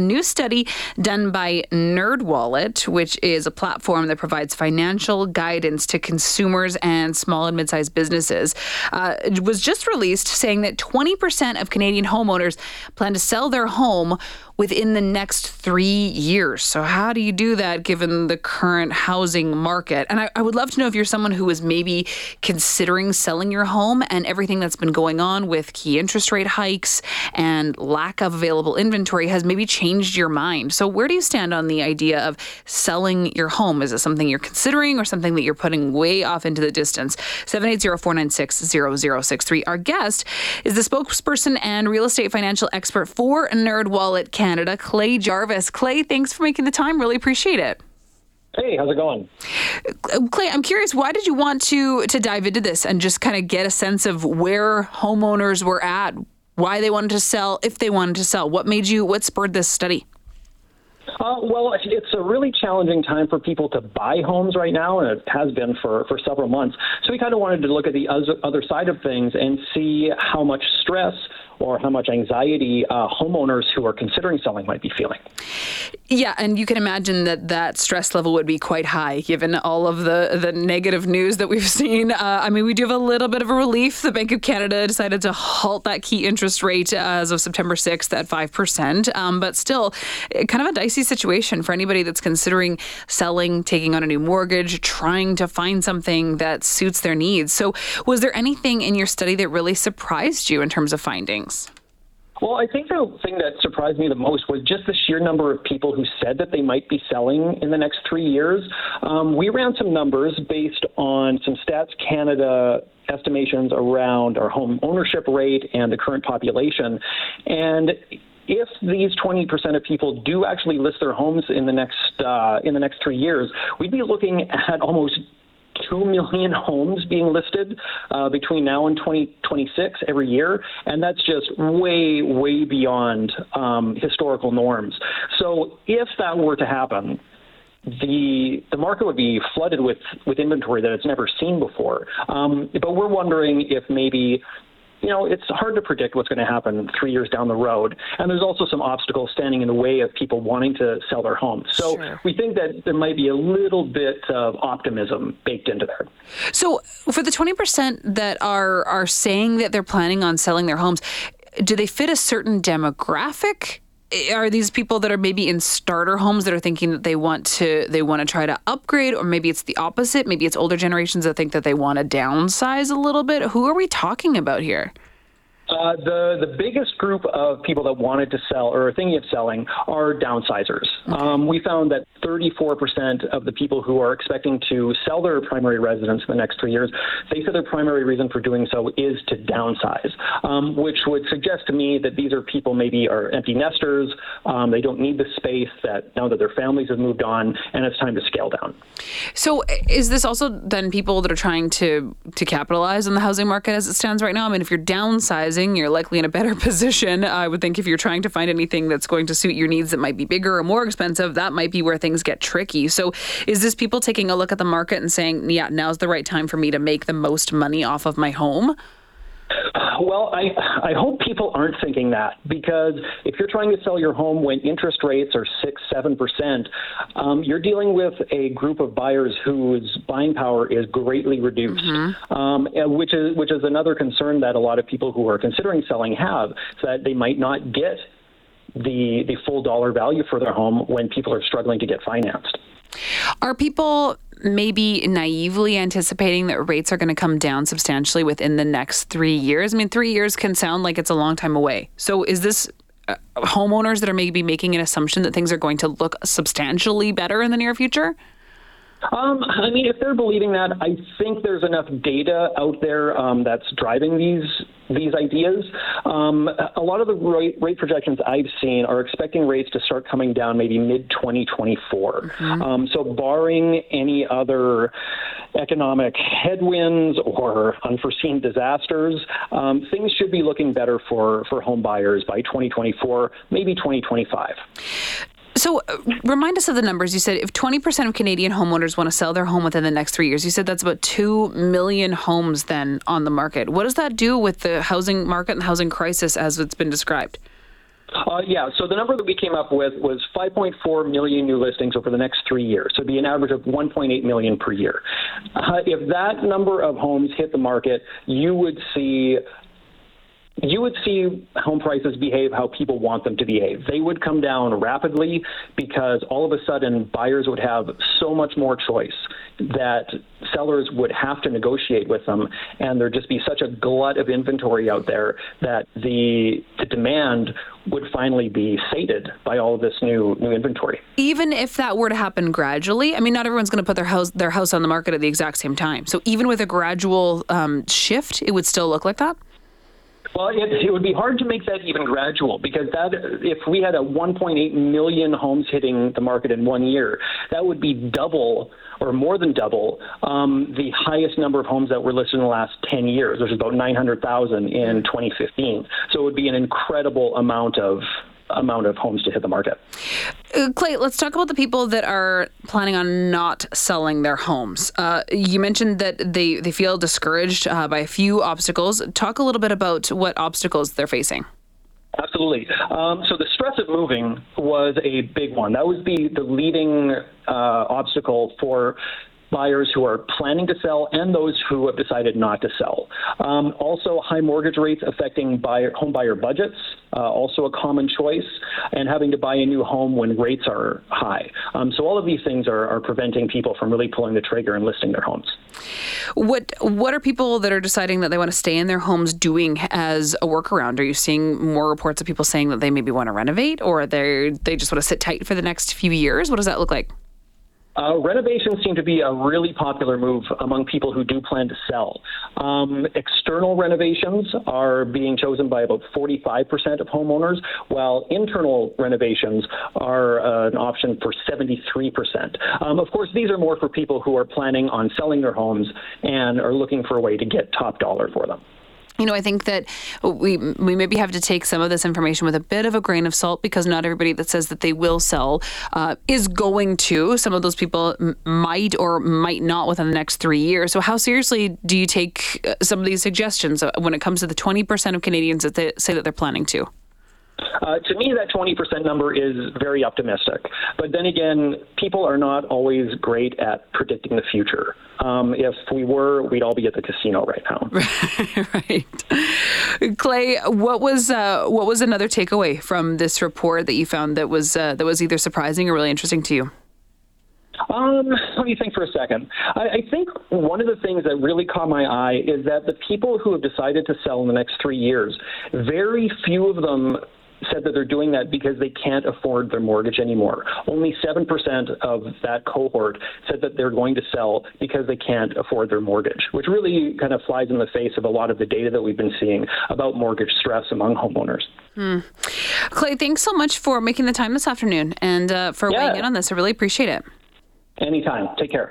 a new study done by NerdWallet, which is a platform that provides financial guidance to consumers and small and mid-sized businesses, uh, was just released saying that 20% of Canadian homeowners plan to sell their home within the next three years. So, how do you do that given the current housing market? And I, I, would love to know if you're someone who is maybe considering selling your home and everything that's been going on with key interest rate hikes and lack of available inventory has maybe changed your mind. So, where do you stand on the idea of selling your home? Is it something you're considering or something that you're putting way off into the distance? 780 496 0063. Our guest is the spokesperson and real estate financial expert for NerdWallet Canada. Canada, Clay Jarvis. Clay, thanks for making the time. Really appreciate it. Hey, how's it going? Clay, I'm curious, why did you want to to dive into this and just kind of get a sense of where homeowners were at, why they wanted to sell, if they wanted to sell? What made you what spurred this study? Uh, well, it's a really challenging time for people to buy homes right now, and it has been for, for several months. So we kind of wanted to look at the other side of things and see how much stress or how much anxiety uh, homeowners who are considering selling might be feeling. Yeah, and you can imagine that that stress level would be quite high given all of the, the negative news that we've seen. Uh, I mean, we do have a little bit of a relief. The Bank of Canada decided to halt that key interest rate as of September 6th at 5%, um, but still kind of a dicey situation for anybody that's considering selling, taking on a new mortgage, trying to find something that suits their needs. So, was there anything in your study that really surprised you in terms of findings? Well, I think the thing that surprised me the most was just the sheer number of people who said that they might be selling in the next three years. Um, we ran some numbers based on some Stats Canada estimations around our home ownership rate and the current population. And if these 20% of people do actually list their homes in the next uh, in the next three years, we'd be looking at almost 2 million homes being listed uh, between now and 2026 every year, and that's just way, way beyond um, historical norms. So if that were to happen, the the market would be flooded with with inventory that it's never seen before. Um, but we're wondering if maybe you know, it's hard to predict what's going to happen three years down the road. And there's also some obstacles standing in the way of people wanting to sell their homes. So sure. we think that there might be a little bit of optimism baked into there. So for the 20% that are are saying that they're planning on selling their homes, do they fit a certain demographic? Eh, are these people that are maybe in starter homes that are thinking that they want to they want to try to upgrade or maybe it's the opposite? Maybe it's older generations that think that they want to downsize a little bit? Who are we talking about here uh, the the biggest group of people that wanted to sell or are thinking of selling are downsizers. Okay. Um, we found that 34% of the people who are expecting to sell their primary residence in the next three years, they said their primary reason for doing so is to downsize, um, which would suggest to me that these are people maybe are empty nesters. Um, they don't need the space that now that their families have moved on, and it's time to scale down. So, is this also then people that are trying to to capitalize on the housing market as it stands right now? I mean, if you're downsizing you're likely in a better position. I would think if you're trying to find anything that's going to suit your needs that might be bigger or more expensive, that might be where things get tricky. So, is this people taking a look at the market and saying, yeah, now's the right time for me to make the most money off of my home? Well, I I hope people aren't thinking that because if you're trying to sell your home when interest rates are six seven percent, um, you're dealing with a group of buyers whose buying power is greatly reduced, mm-hmm. um, which is which is another concern that a lot of people who are considering selling have so that they might not get the the full dollar value for their home when people are struggling to get financed. Are people maybe naively anticipating that rates are going to come down substantially within the next three years? I mean, three years can sound like it's a long time away. So is this uh, homeowners that are maybe making an assumption that things are going to look substantially better in the near future? Um, I mean, if they're believing that, I think there's enough data out there um, that's driving these these ideas. Um, a lot of the rate, rate, projections I've seen are expecting rates to start coming down maybe mid 2024. Mm-hmm. Um, so, barring any other economic headwinds or unforeseen disasters, um, things should be looking better for for home buyers by 2024, maybe 2025. So, uh, remind us of the numbers. You said if 20% of Canadian homeowners want to sell their home within the next three years, you said that's about 2 million homes then on the market. What does that do with the housing market and the housing crisis as it's been described? Uh, yeah, so the number that we came up with was 5.4 million new listings over the next three years. So it'd be an average of 1.8 million per year. Uh, if that number of homes hit the market, you would see you would see home prices behave how people want them to behave. They would come down rapidly because all of a sudden buyers would have so much more choice that sellers would have to negotiate with them, and there'd just be such a glut of inventory out there that the the demand would finally be sated by all of this new new inventory. Even if that were to happen gradually, I mean, not everyone's going to put their house their house on the market at the exact same time. So even with a gradual um, shift, it would still look like that. Well, it, it, would be hard to make that even gradual because that if we had a 1.8 million homes hitting the market in one year, that would be double or more than double um, the highest number of homes that were listed in the last 10 years, which is about 900,000 in 2015. So it would be an incredible amount of amount of homes to hit the market. Uh, Clay, let's talk about the people that are planning on not selling their homes. Uh, you mentioned that they, they feel discouraged uh, by a few obstacles. Talk a little bit about what obstacles they're facing. Absolutely. Um, so the stress of moving was a big one. That was the the leading uh, obstacle for buyers who are planning to sell and those who have decided not to sell. Um, also, high mortgage rates affecting buyer, home buyer budgets, uh, also a common choice, and having to buy a new home when rates are high. Um, so all of these things are, are preventing people from really pulling the trigger and listing their homes. What what are people that are deciding that they want to stay in their homes doing as a workaround? Are you seeing more reports of people saying that they maybe want to renovate, or they they just want to sit tight for the next few years? What does that look like? Uh, renovations seem to be a really popular move among people who do plan to sell. Um, external renovations are being chosen by about 45% of homeowners, while internal renovations are uh, an option for 73%. Um, of course, these are more for people who are planning on selling their homes and are looking for a way to get top dollar for them you know, I think that we we maybe have to take some of this information with a bit of a grain of salt because not everybody that says that they will sell uh, is going to. Some of those people might or might not within the next three years. So, how seriously do you take uh, some of these suggestions uh, when it comes to the twenty percent of Canadians that they say that they're planning to? Uh, to me, that 20% number is very optimistic. But then again, people are not always great at predicting the future. Um, if we were, we'd all be at the casino right now. right, Clay. What was uh, what was another takeaway from this report that you found that was uh, that was either surprising or really interesting to you? Um, let me think for a second. I, I think one of the things that really caught my eye is that the people who have decided to sell in the next three years, very few of them said that they're doing that because they can't afford their mortgage anymore. Only 7% of that cohort said that they're going to sell because they can't afford their mortgage, which really kind of flies in the face of a lot of the data that we've been seeing about mortgage stress among homeowners. Hmm. Clay, thanks so much for making the time this afternoon and uh, for yeah. weighing in on this. I really appreciate it. Anytime. Take care.